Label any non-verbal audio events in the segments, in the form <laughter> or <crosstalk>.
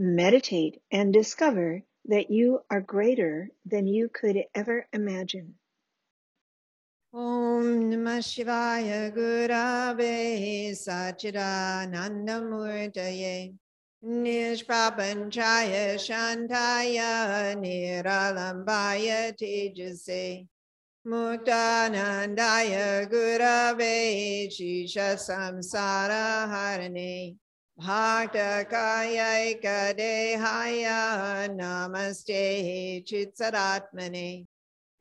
Meditate and discover that you are greater than you could ever imagine. Om Namah Shivaya Gurave Sachidanandamurtaye Nishprapanchaya Shantaya Niralambaya Tejase Muktanandaya Gurave Shisha Samsara Harane भाटकायैकदेहाय नमस्ते चित्सरात्मने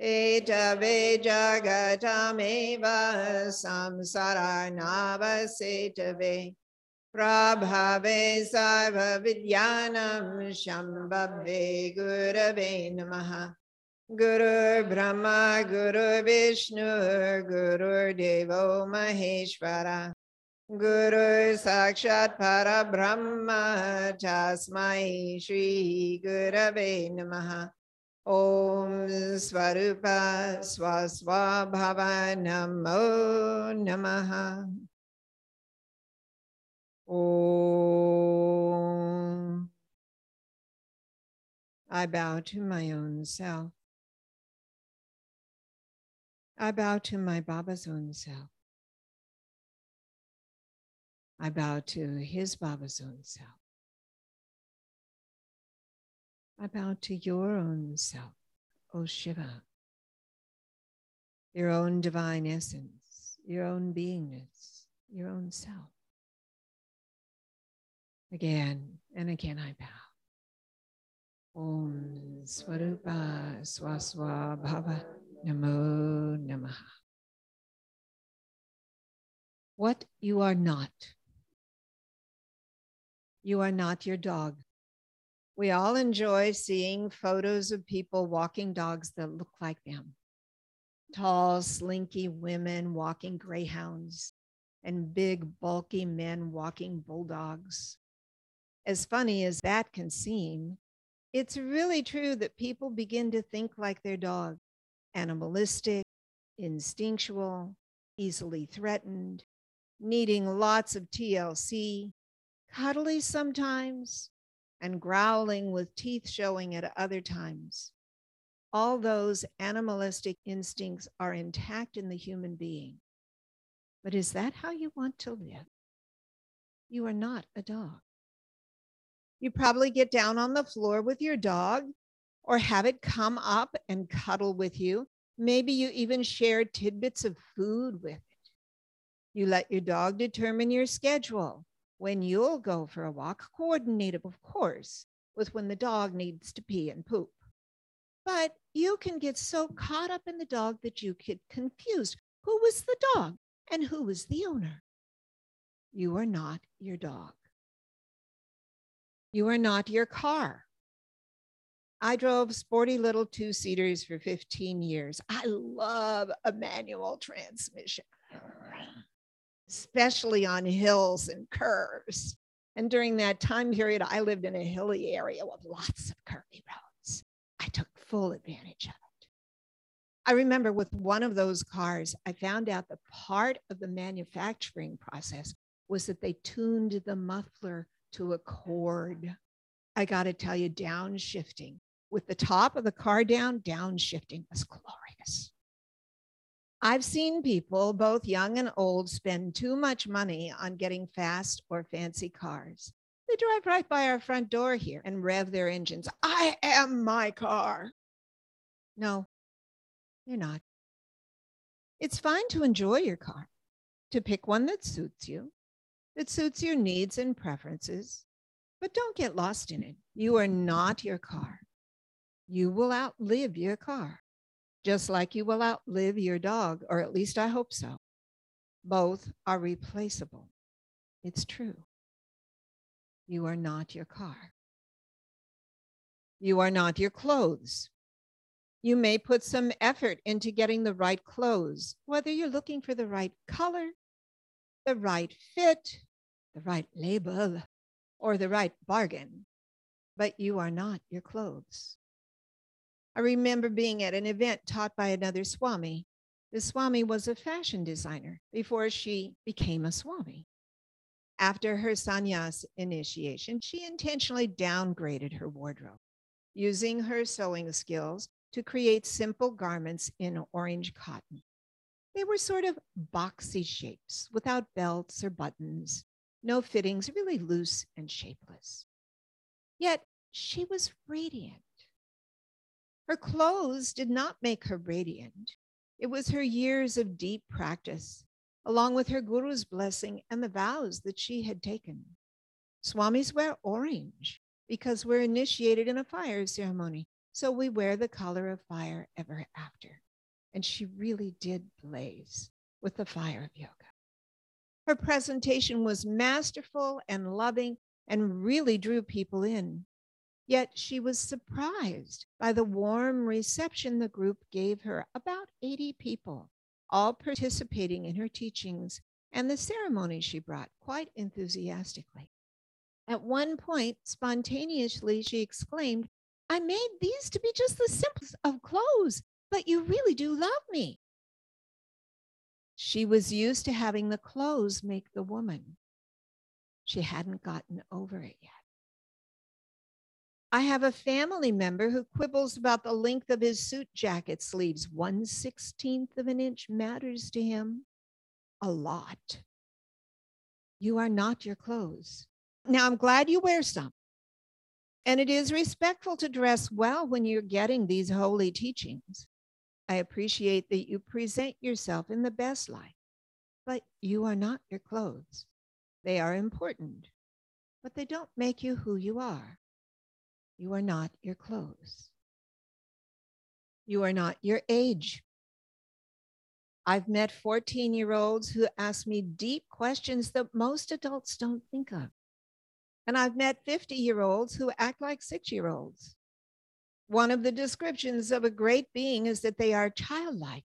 एतवे जगतमेव संसारानावसेतवे। प्रभवे सर्वविद्यानं शम्भवे गुरवे नमः। गुरुर्ब्रह्मा, गुरुर्विष्णु, गुरुर्देवो Maheshwara. Guru Sakshat Parabrahma Tasmai Shri Gurave Namaha Om Svarupa Swaswabhava Namo Namaha Om I bow to my own self. I bow to my Baba's own self. I bow to his Baba's own self. I bow to your own self, O Shiva, your own divine essence, your own beingness, your own self. Again and again I bow. Om Swarupa Swaswa Bhava Namo Namaha. What you are not. You are not your dog. We all enjoy seeing photos of people walking dogs that look like them tall, slinky women walking greyhounds, and big, bulky men walking bulldogs. As funny as that can seem, it's really true that people begin to think like their dog animalistic, instinctual, easily threatened, needing lots of TLC, cuddly sometimes, and growling with teeth showing at other times. All those animalistic instincts are intact in the human being. But is that how you want to live? You are not a dog. You probably get down on the floor with your dog or have it come up and cuddle with you. Maybe you even share tidbits of food with it. You let your dog determine your schedule when you'll go for a walk, coordinated, of course, with when the dog needs to pee and poop. But you can get so caught up in the dog that you get confused. Who was the dog and who was the owner? You are not your dog. You are not your car. I drove sporty little two seaters for 15 years. I love a manual transmission especially on hills and curves. And during that time period, I lived in a hilly area with lots of curvy roads. I took full advantage of it. I remember with one of those cars, I found out the part of the manufacturing process was that they tuned the muffler to a chord. I got to tell you, downshifting with the top of the car down, downshifting was glorious. I've seen people, both young and old, spend too much money on getting fast or fancy cars. They drive right by our front door here and rev their engines. I am my car. No, you're not. It's fine to enjoy your car, to pick one that suits you, that suits your needs and preferences, but don't get lost in it. You are not your car. You will outlive your car, just like you will outlive your dog, or at least I hope so. Both are replaceable. It's true. You are not your car. You are not your clothes. You may put some effort into getting the right clothes, whether you're looking for the right color, the right fit, the right label, or the right bargain, but you are not your clothes. I remember being at an event taught by another Swami. The Swami was a fashion designer before she became a Swami. After her sannyas initiation, she intentionally downgraded her wardrobe, using her sewing skills to create simple garments in orange cotton. They were sort of boxy shapes without belts or buttons, no fittings, really loose and shapeless. Yet she was radiant. Her clothes did not make her radiant. It was her years of deep practice, along with her guru's blessing and the vows that she had taken. Swamis wear orange because we're initiated in a fire ceremony. So we wear the color of fire ever after. And she really did blaze with the fire of yoga. Her presentation was masterful and loving and really drew people in. Yet she was surprised by the warm reception the group gave her about 80 people, all participating in her teachings and the ceremony she brought quite enthusiastically. At one point, spontaneously, she exclaimed, I made these to be just the simplest of clothes, but you really do love me. She was used to having the clothes make the woman. She hadn't gotten over it yet. I have a family member who quibbles about the length of his suit jacket sleeves. One sixteenth of an inch matters to him a lot. You are not your clothes. Now, I'm glad you wear some. And it is respectful to dress well when you're getting these holy teachings. I appreciate that you present yourself in the best light, but you are not your clothes. They are important, but they don't make you who you are. You are not your clothes. You are not your age. I've met 14 year olds who ask me deep questions that most adults don't think of. And I've met 50 year olds who act like six year olds. One of the descriptions of a great being is that they are childlike,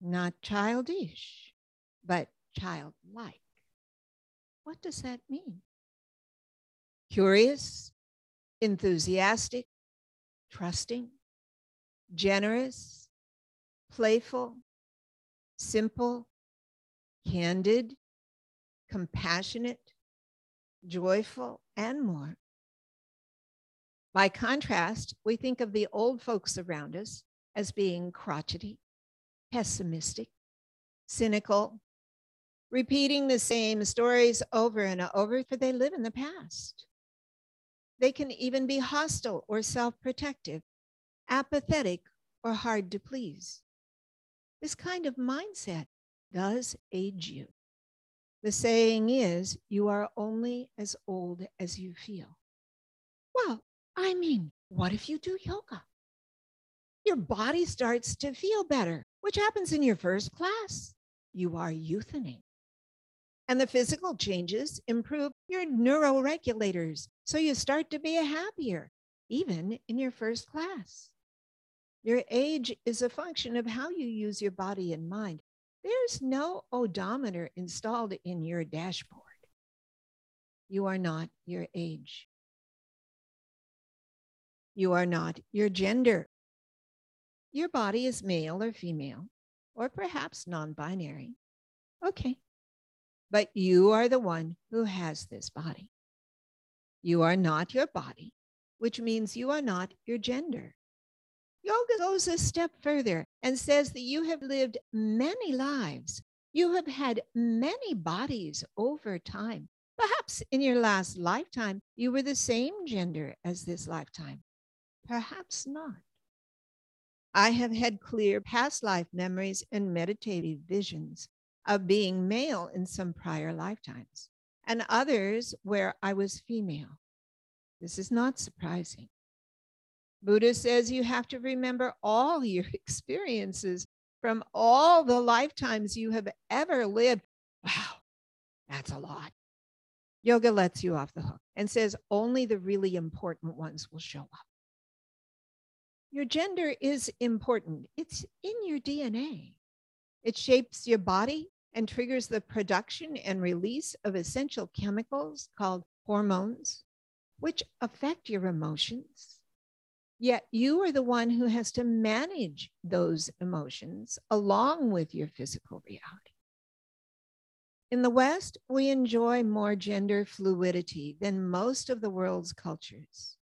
not childish, but childlike. What does that mean? Curious, enthusiastic, trusting, generous, playful, simple, candid, compassionate, joyful, and more. By contrast, we think of the old folks around us as being crotchety, pessimistic, cynical, repeating the same stories over and over, for they live in the past. They can even be hostile or self protective, apathetic, or hard to please. This kind of mindset does age you. The saying is, you are only as old as you feel. Well, I mean, what if you do yoga? Your body starts to feel better, which happens in your first class. You are youthening. And the physical changes improve your neuroregulators. So you start to be a happier, even in your first class. Your age is a function of how you use your body and mind. There's no odometer installed in your dashboard. You are not your age. You are not your gender. Your body is male or female, or perhaps non binary. Okay. But you are the one who has this body. You are not your body, which means you are not your gender. Yoga goes a step further and says that you have lived many lives. You have had many bodies over time. Perhaps in your last lifetime, you were the same gender as this lifetime. Perhaps not. I have had clear past life memories and meditative visions of being male in some prior lifetimes, and others where I was female. This is not surprising. Buddha says you have to remember all your <laughs> experiences from all the lifetimes you have ever lived. Wow, that's a lot. Yoga lets you off the hook and says only the really important ones will show up. Your gender is important, it's in your DNA. It shapes your body and triggers the production and release of essential chemicals called hormones, which affect your emotions. Yet you are the one who has to manage those emotions along with your physical reality. In the West, we enjoy more gender fluidity than most of the world's cultures.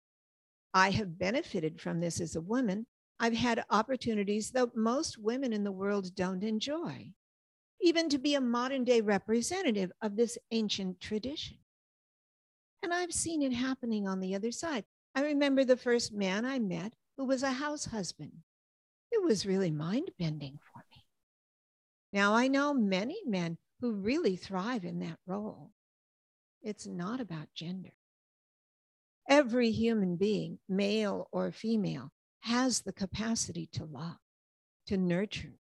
I have benefited from this as a woman. I've had opportunities that most women in the world don't enjoy, even to be a modern day representative of this ancient tradition. And I've seen it happening on the other side. I remember the first man I met who was a house husband. It was really mind bending for me. Now I know many men who really thrive in that role. It's not about gender. Every human being, male or female, has the capacity to love, to nurture,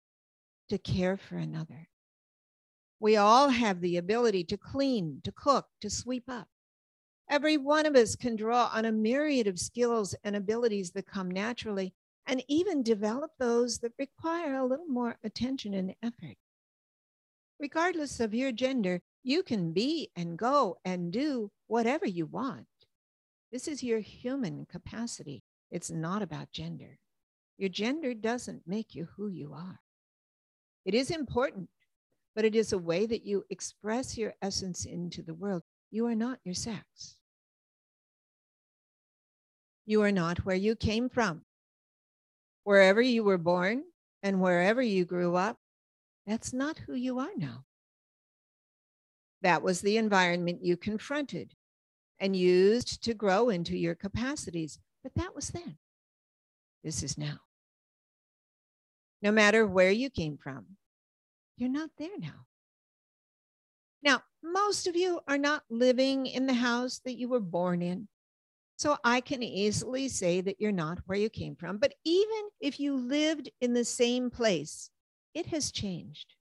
to care for another. We all have the ability to clean, to cook, to sweep up. Every one of us can draw on a myriad of skills and abilities that come naturally, and even develop those that require a little more attention and effort. Regardless of your gender, you can be and go and do whatever you want. This is your human capacity. It's not about gender. Your gender doesn't make you who you are. It is important, but it is a way that you express your essence into the world. You are not your sex. You are not where you came from. Wherever you were born and wherever you grew up, that's not who you are now. That was the environment you confronted and used to grow into your capacities. But that was then. This is now. No matter where you came from, you're not there now. Now, most of you are not living in the house that you were born in. So I can easily say that you're not where you came from. But even if you lived in the same place, it has changed.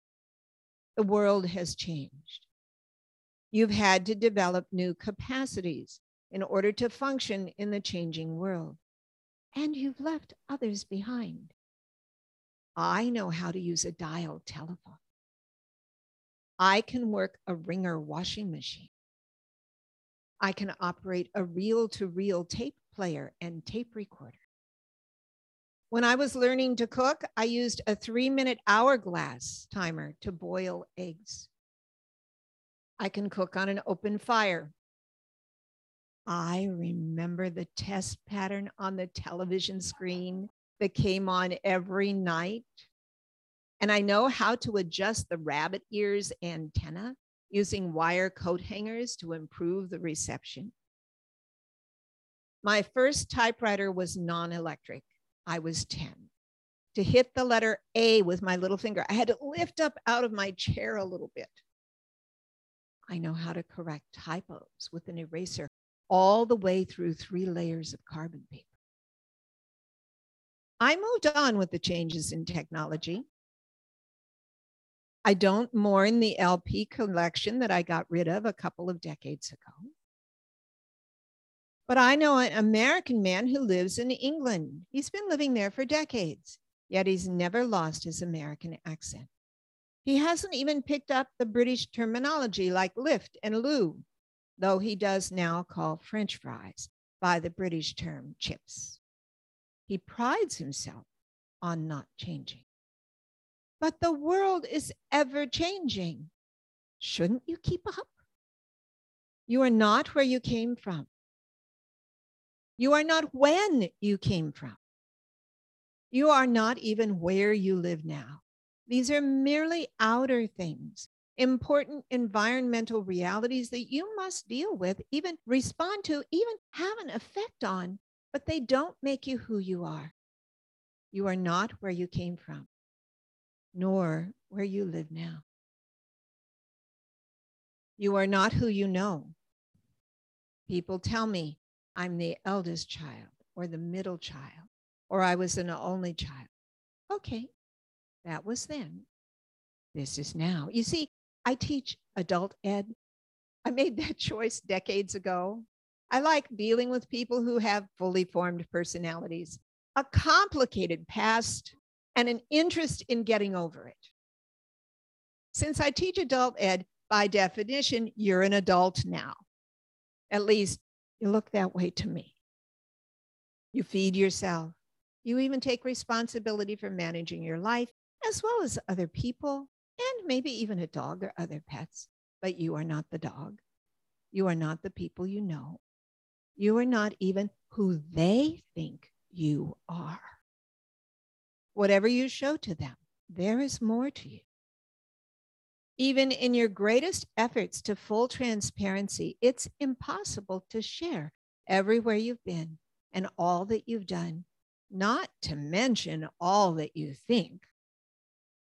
The world has changed. You've had to develop new capacities in order to function in the changing world. And you've left others behind. I know how to use a dial telephone. I can work a wringer washing machine. I can operate a reel to reel tape player and tape recorder. When I was learning to cook, I used a three minute hourglass timer to boil eggs. I can cook on an open fire. I remember the test pattern on the television screen that came on every night. And I know how to adjust the rabbit ears antenna using wire coat hangers to improve the reception. My first typewriter was non electric. I was 10. To hit the letter A with my little finger, I had to lift up out of my chair a little bit. I know how to correct typos with an eraser all the way through three layers of carbon paper. I moved on with the changes in technology. I don't mourn the LP collection that I got rid of a couple of decades ago. But I know an American man who lives in England. He's been living there for decades, yet he's never lost his American accent. He hasn't even picked up the British terminology like lift and loo, though he does now call French fries by the British term chips. He prides himself on not changing. But the world is ever changing. Shouldn't you keep up? You are not where you came from. You are not when you came from. You are not even where you live now. These are merely outer things, important environmental realities that you must deal with, even respond to, even have an effect on, but they don't make you who you are. You are not where you came from, nor where you live now. You are not who you know. People tell me I'm the eldest child or the middle child, or I was an only child. Okay, that was then. This is now. You see, I teach adult ed. I made that <laughs> choice decades ago. I like dealing with people who have fully formed personalities, a complicated past, and an interest in getting over it. Since I teach adult ed, by definition, you're an adult now. At least you look that way to me. You feed yourself. You even take responsibility for managing your life as well as other people and maybe even a dog or other pets. But you are not the dog. You are not the people you know. You are not even who they think you are. Whatever you show to them, there is more to you. Even in your greatest efforts to full transparency, it's impossible to share everywhere you've been and all that you've done, not to mention all that you think.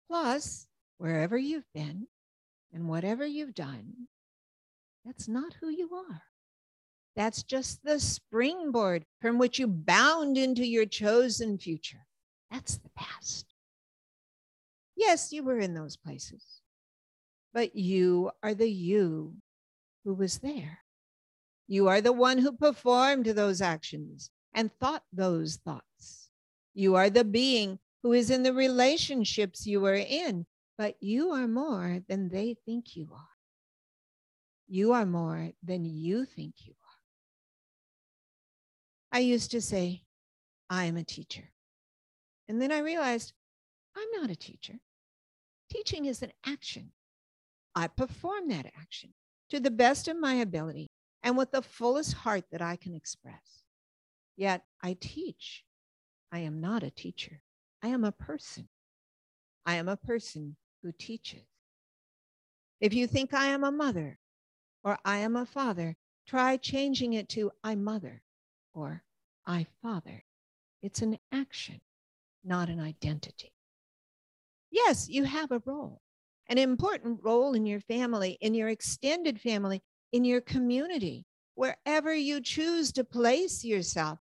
Plus, wherever you've been and whatever you've done, that's not who you are. That's just the springboard from which you bound into your chosen future. That's the past. Yes, you were in those places but you are the you who was there. You are the one who performed those actions and thought those thoughts. You are the being who is in the relationships you are in, but you are more than they think you are. You are more than you think you are. I used to say, I am a teacher. And then I realized I'm not a teacher. Teaching is an action. I perform that action to the best of my ability and with the fullest heart that I can express. Yet I teach. I am not a teacher. I am a person. I am a person who teaches. If you think I am a mother or I am a father, try changing it to I mother or I father. It's an action, not an identity. Yes, you have a role an important role in your family, in your extended family, in your community, wherever you choose to place yourself,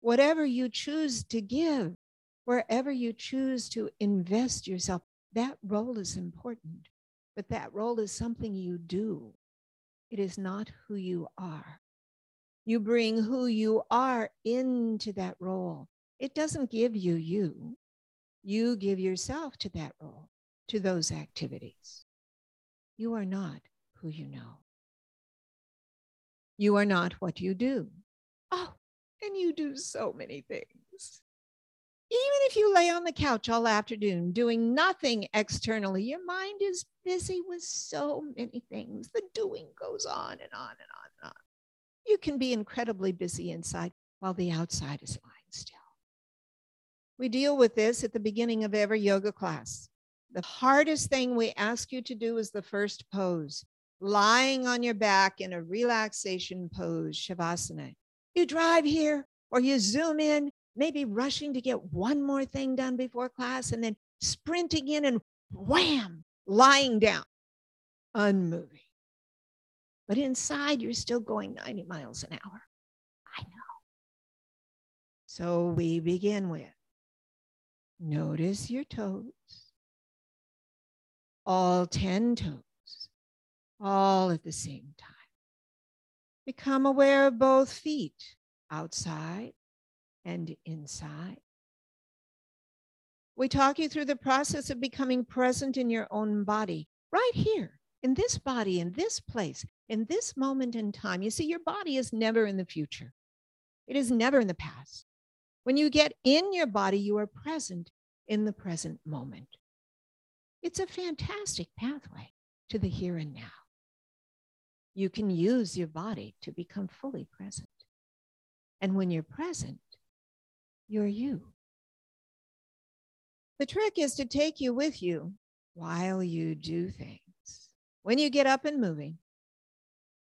whatever you choose to give, wherever you choose to invest yourself. That role is important, but that role is something you do. It is not who you are. You bring who you are into that role. It doesn't give you you. You give yourself to that role to those activities. You are not who you know. You are not what you do. Oh, and you do so many things. Even if you lay on the couch all afternoon doing nothing externally, your mind is busy with so many things. The doing goes on and on and on and on. You can be incredibly busy inside while the outside is lying. We deal with this at the beginning of every yoga class. The hardest thing we ask you to do is the first pose, lying on your back in a relaxation pose, Shavasana. You drive here or you zoom in, maybe rushing to get one more thing done before class and then sprinting in and wham, lying down, unmoving. But inside, you're still going 90 miles an hour. I know. So we begin with notice your toes all 10 toes, all at the same time. Become aware of both feet, outside and inside. We talk you through the process of becoming present in your own body, right here, in this body, in this place, in this moment in time. You see, your body is never in the future, it is never in the past. When you get in your body, you are present in the present moment. It's a fantastic pathway to the here and now. You can use your body to become fully present. And when you're present, you're you. The trick is to take you with you while you do things. When you get up and moving,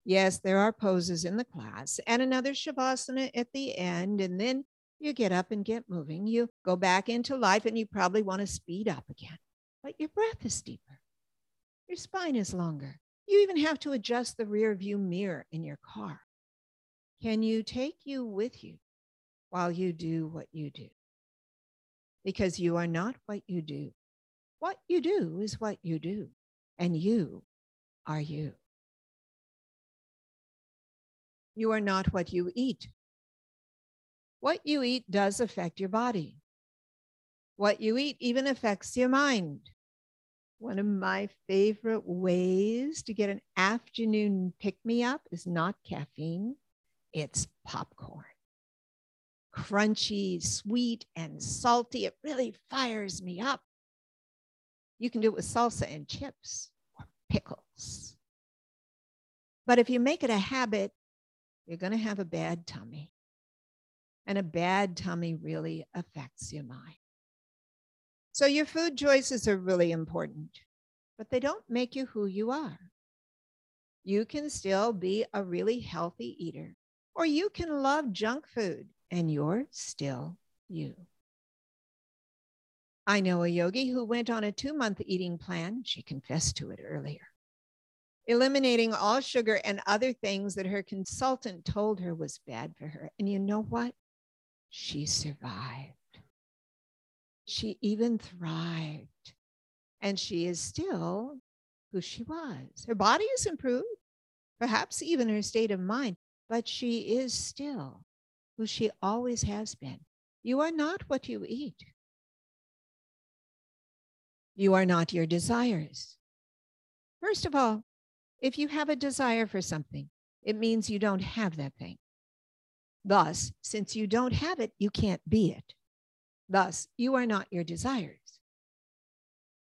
yes, there are poses in the class and another Shavasana at the end, and then You get up and get moving. You go back into life and you probably want to speed up again, but your breath is deeper. Your spine is longer. You even have to adjust the rear view mirror in your car. Can you take you with you while you do what you do? Because you are not what you do. What you do is what you do, and you are you. You are not what you eat. What you eat does affect your body. What you eat even affects your mind. One of my favorite ways to get an afternoon pick me up is not caffeine, it's popcorn. Crunchy, sweet, and salty. It really fires me up. You can do it with salsa and chips or pickles. But if you make it a habit, you're going to have a bad tummy. And a bad tummy really affects your mind. So your food choices are really important, but they don't make you who you are. You can still be a really healthy eater, or you can love junk food and you're still you. I know a yogi who went on a two month eating plan. She confessed to it earlier eliminating all sugar and other things that her consultant told her was bad for her. And you know what? She survived. She even thrived. And she is still who she was. Her body is improved, perhaps even her state of mind, but she is still who she always has been. You are not what you eat. You are not your desires. First of all, if you have a desire for something, it means you don't have that thing. Thus, since you don't have it, you can't be it. Thus, you are not your desires.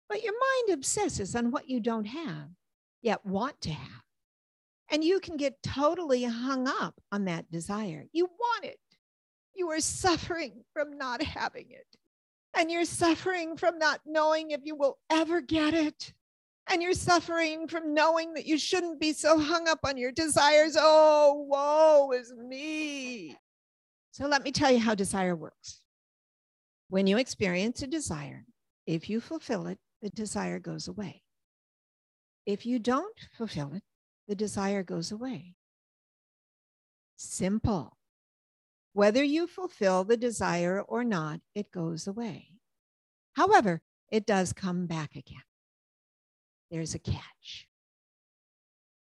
But your mind obsesses on what you don't have, yet want to have. And you can get totally hung up on that desire. You want it. You are suffering from not having it. And you're suffering from not knowing if you will ever get it and you're suffering from knowing that you shouldn't be so hung up on your desires. Oh, woe is me. So let me tell you how desire works. When you experience a desire, if you fulfill it, the desire goes away. If you don't fulfill it, the desire goes away. Simple. Whether you fulfill the desire or not, it goes away. However, it does come back again there's a catch.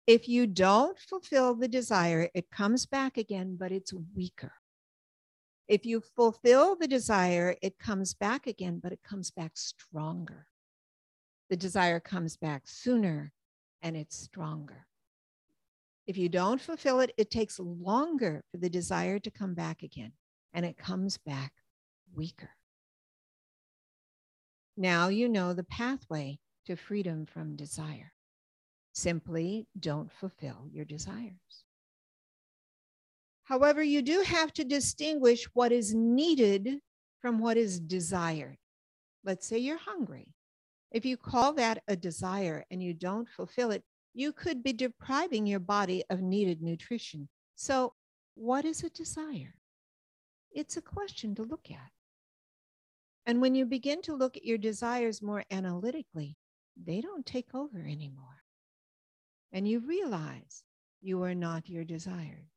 If you don't fulfill the desire, it comes back again, but it's weaker. If you fulfill the desire, it comes back again, but it comes back stronger. The desire comes back sooner and it's stronger. If you don't fulfill it, it takes longer for the desire to come back again and it comes back weaker. Now you know the pathway to freedom from desire. Simply don't fulfill your desires. However, you do have to distinguish what is needed from what is desired. Let's say you're hungry. If you call that a desire and you don't fulfill it, you could be depriving your body of needed nutrition. So, what is a desire? It's a question to look at. And when you begin to look at your desires more analytically, they don't take over anymore. And you realize you are not your desires.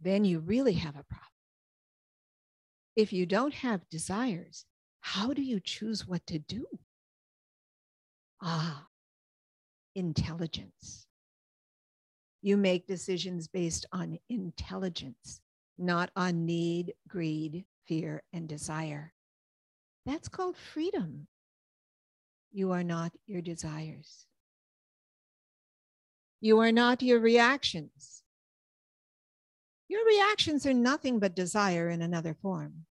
Then you really have a problem. If you don't have desires, how do you choose what to do? Ah, intelligence. You make decisions based on intelligence, not on need, greed, fear, and desire. That's called freedom. You are not your desires. You are not your reactions. Your reactions are nothing but desire in another form.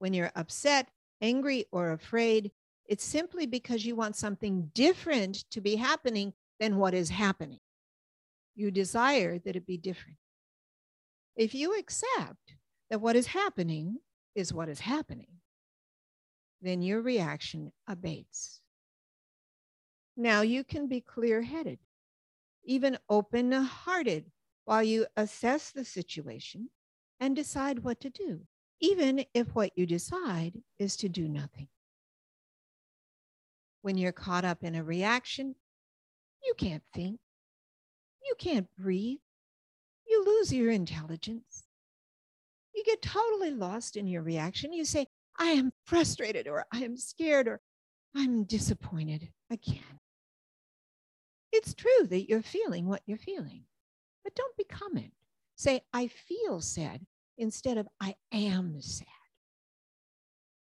When you're upset, angry, or afraid, it's simply because you want something different to be happening than what is happening. You desire that it be different. If you accept that what is happening is what is happening, then your reaction abates. Now you can be clear headed, even open hearted while you assess the situation and decide what to do, even if what you decide is to do nothing. When you're caught up in a reaction, you can't think, you can't breathe, you lose your intelligence. You get totally lost in your reaction. You say, I am frustrated, or I am scared, or I'm disappointed again. It's true that you're feeling what you're feeling, but don't become it. Say, I feel sad instead of I am sad.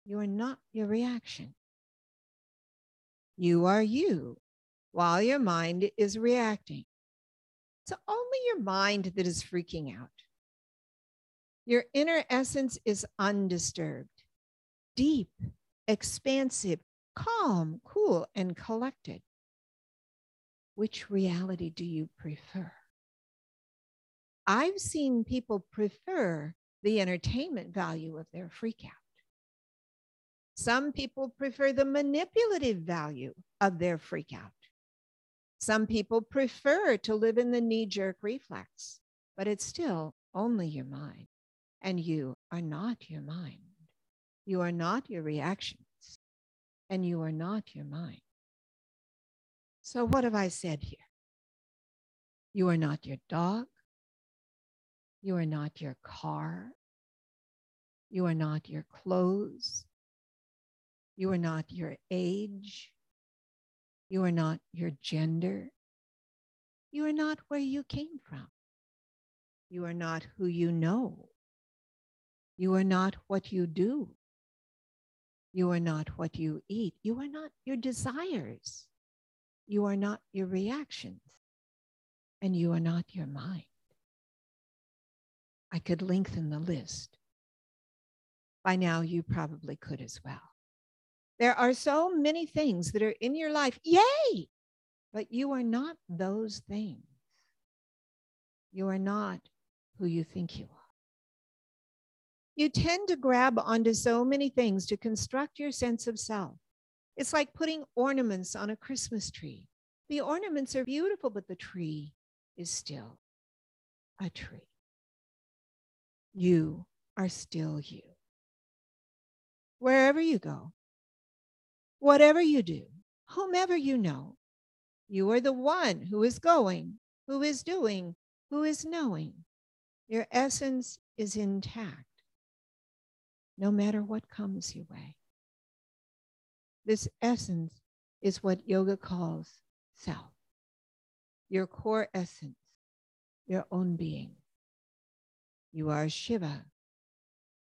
You are not your reaction. You are you while your mind is reacting. It's only your mind that is freaking out. Your inner essence is undisturbed, deep, expansive, calm, cool, and collected. Which reality do you prefer? I've seen people prefer the entertainment value of their freakout. Some people prefer the manipulative value of their freakout. Some people prefer to live in the knee jerk reflex, but it's still only your mind. And you are not your mind. You are not your reactions. And you are not your mind. So, what have I said here? You are not your dog. You are not your car. You are not your clothes. You are not your age. You are not your gender. You are not where you came from. You are not who you know. You are not what you do. You are not what you eat. You are not your desires. You are not your reactions. And you are not your mind. I could lengthen the list. By now, you probably could as well. There are so many things that are in your life. Yay! But you are not those things. You are not who you think you are. You tend to grab onto so many things to construct your sense of self. It's like putting ornaments on a Christmas tree. The ornaments are beautiful, but the tree is still a tree. You are still you. Wherever you go, Whatever you do, whomever you know, you are the one who is going, who is doing, who is knowing. Your essence is intact, no matter what comes your way. This essence is what yoga calls self, your core essence, your own being. You are Shiva,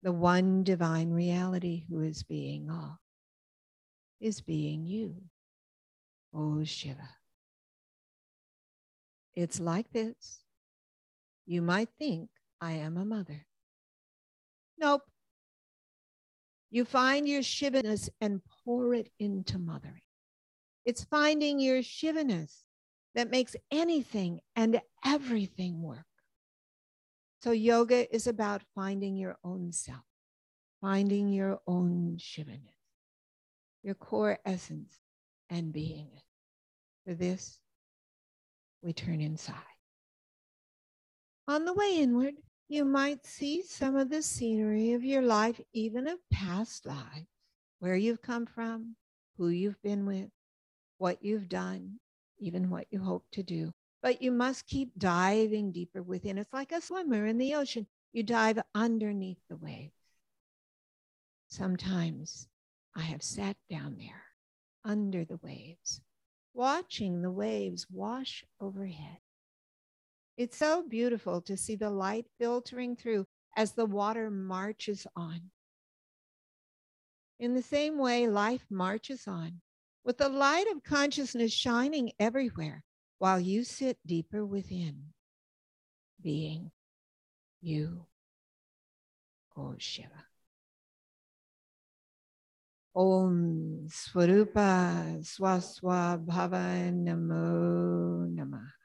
the one divine reality who is being all is being you. Oh, Shiva. It's like this. You might think I am a mother. Nope. You find your Shivaness and pour it into mothering. It's finding your Shivaness that makes anything and everything work. So, yoga is about finding your own self, finding your own Shivaness your core essence and being. For this, we turn inside. On the way inward, you might see some of the scenery of your life, even of past lives, where you've come from, who you've been with, what you've done, even what you hope to do. But you must keep diving deeper within. It's like a swimmer in the ocean. You dive underneath the waves. Sometimes I have sat down there under the waves, watching the waves wash overhead. It's so beautiful to see the light filtering through as the water marches on. In the same way, life marches on with the light of consciousness shining everywhere while you sit deeper within, being you, oh Shiva. Om Swarupa Swaswa Bhava Namo Namah.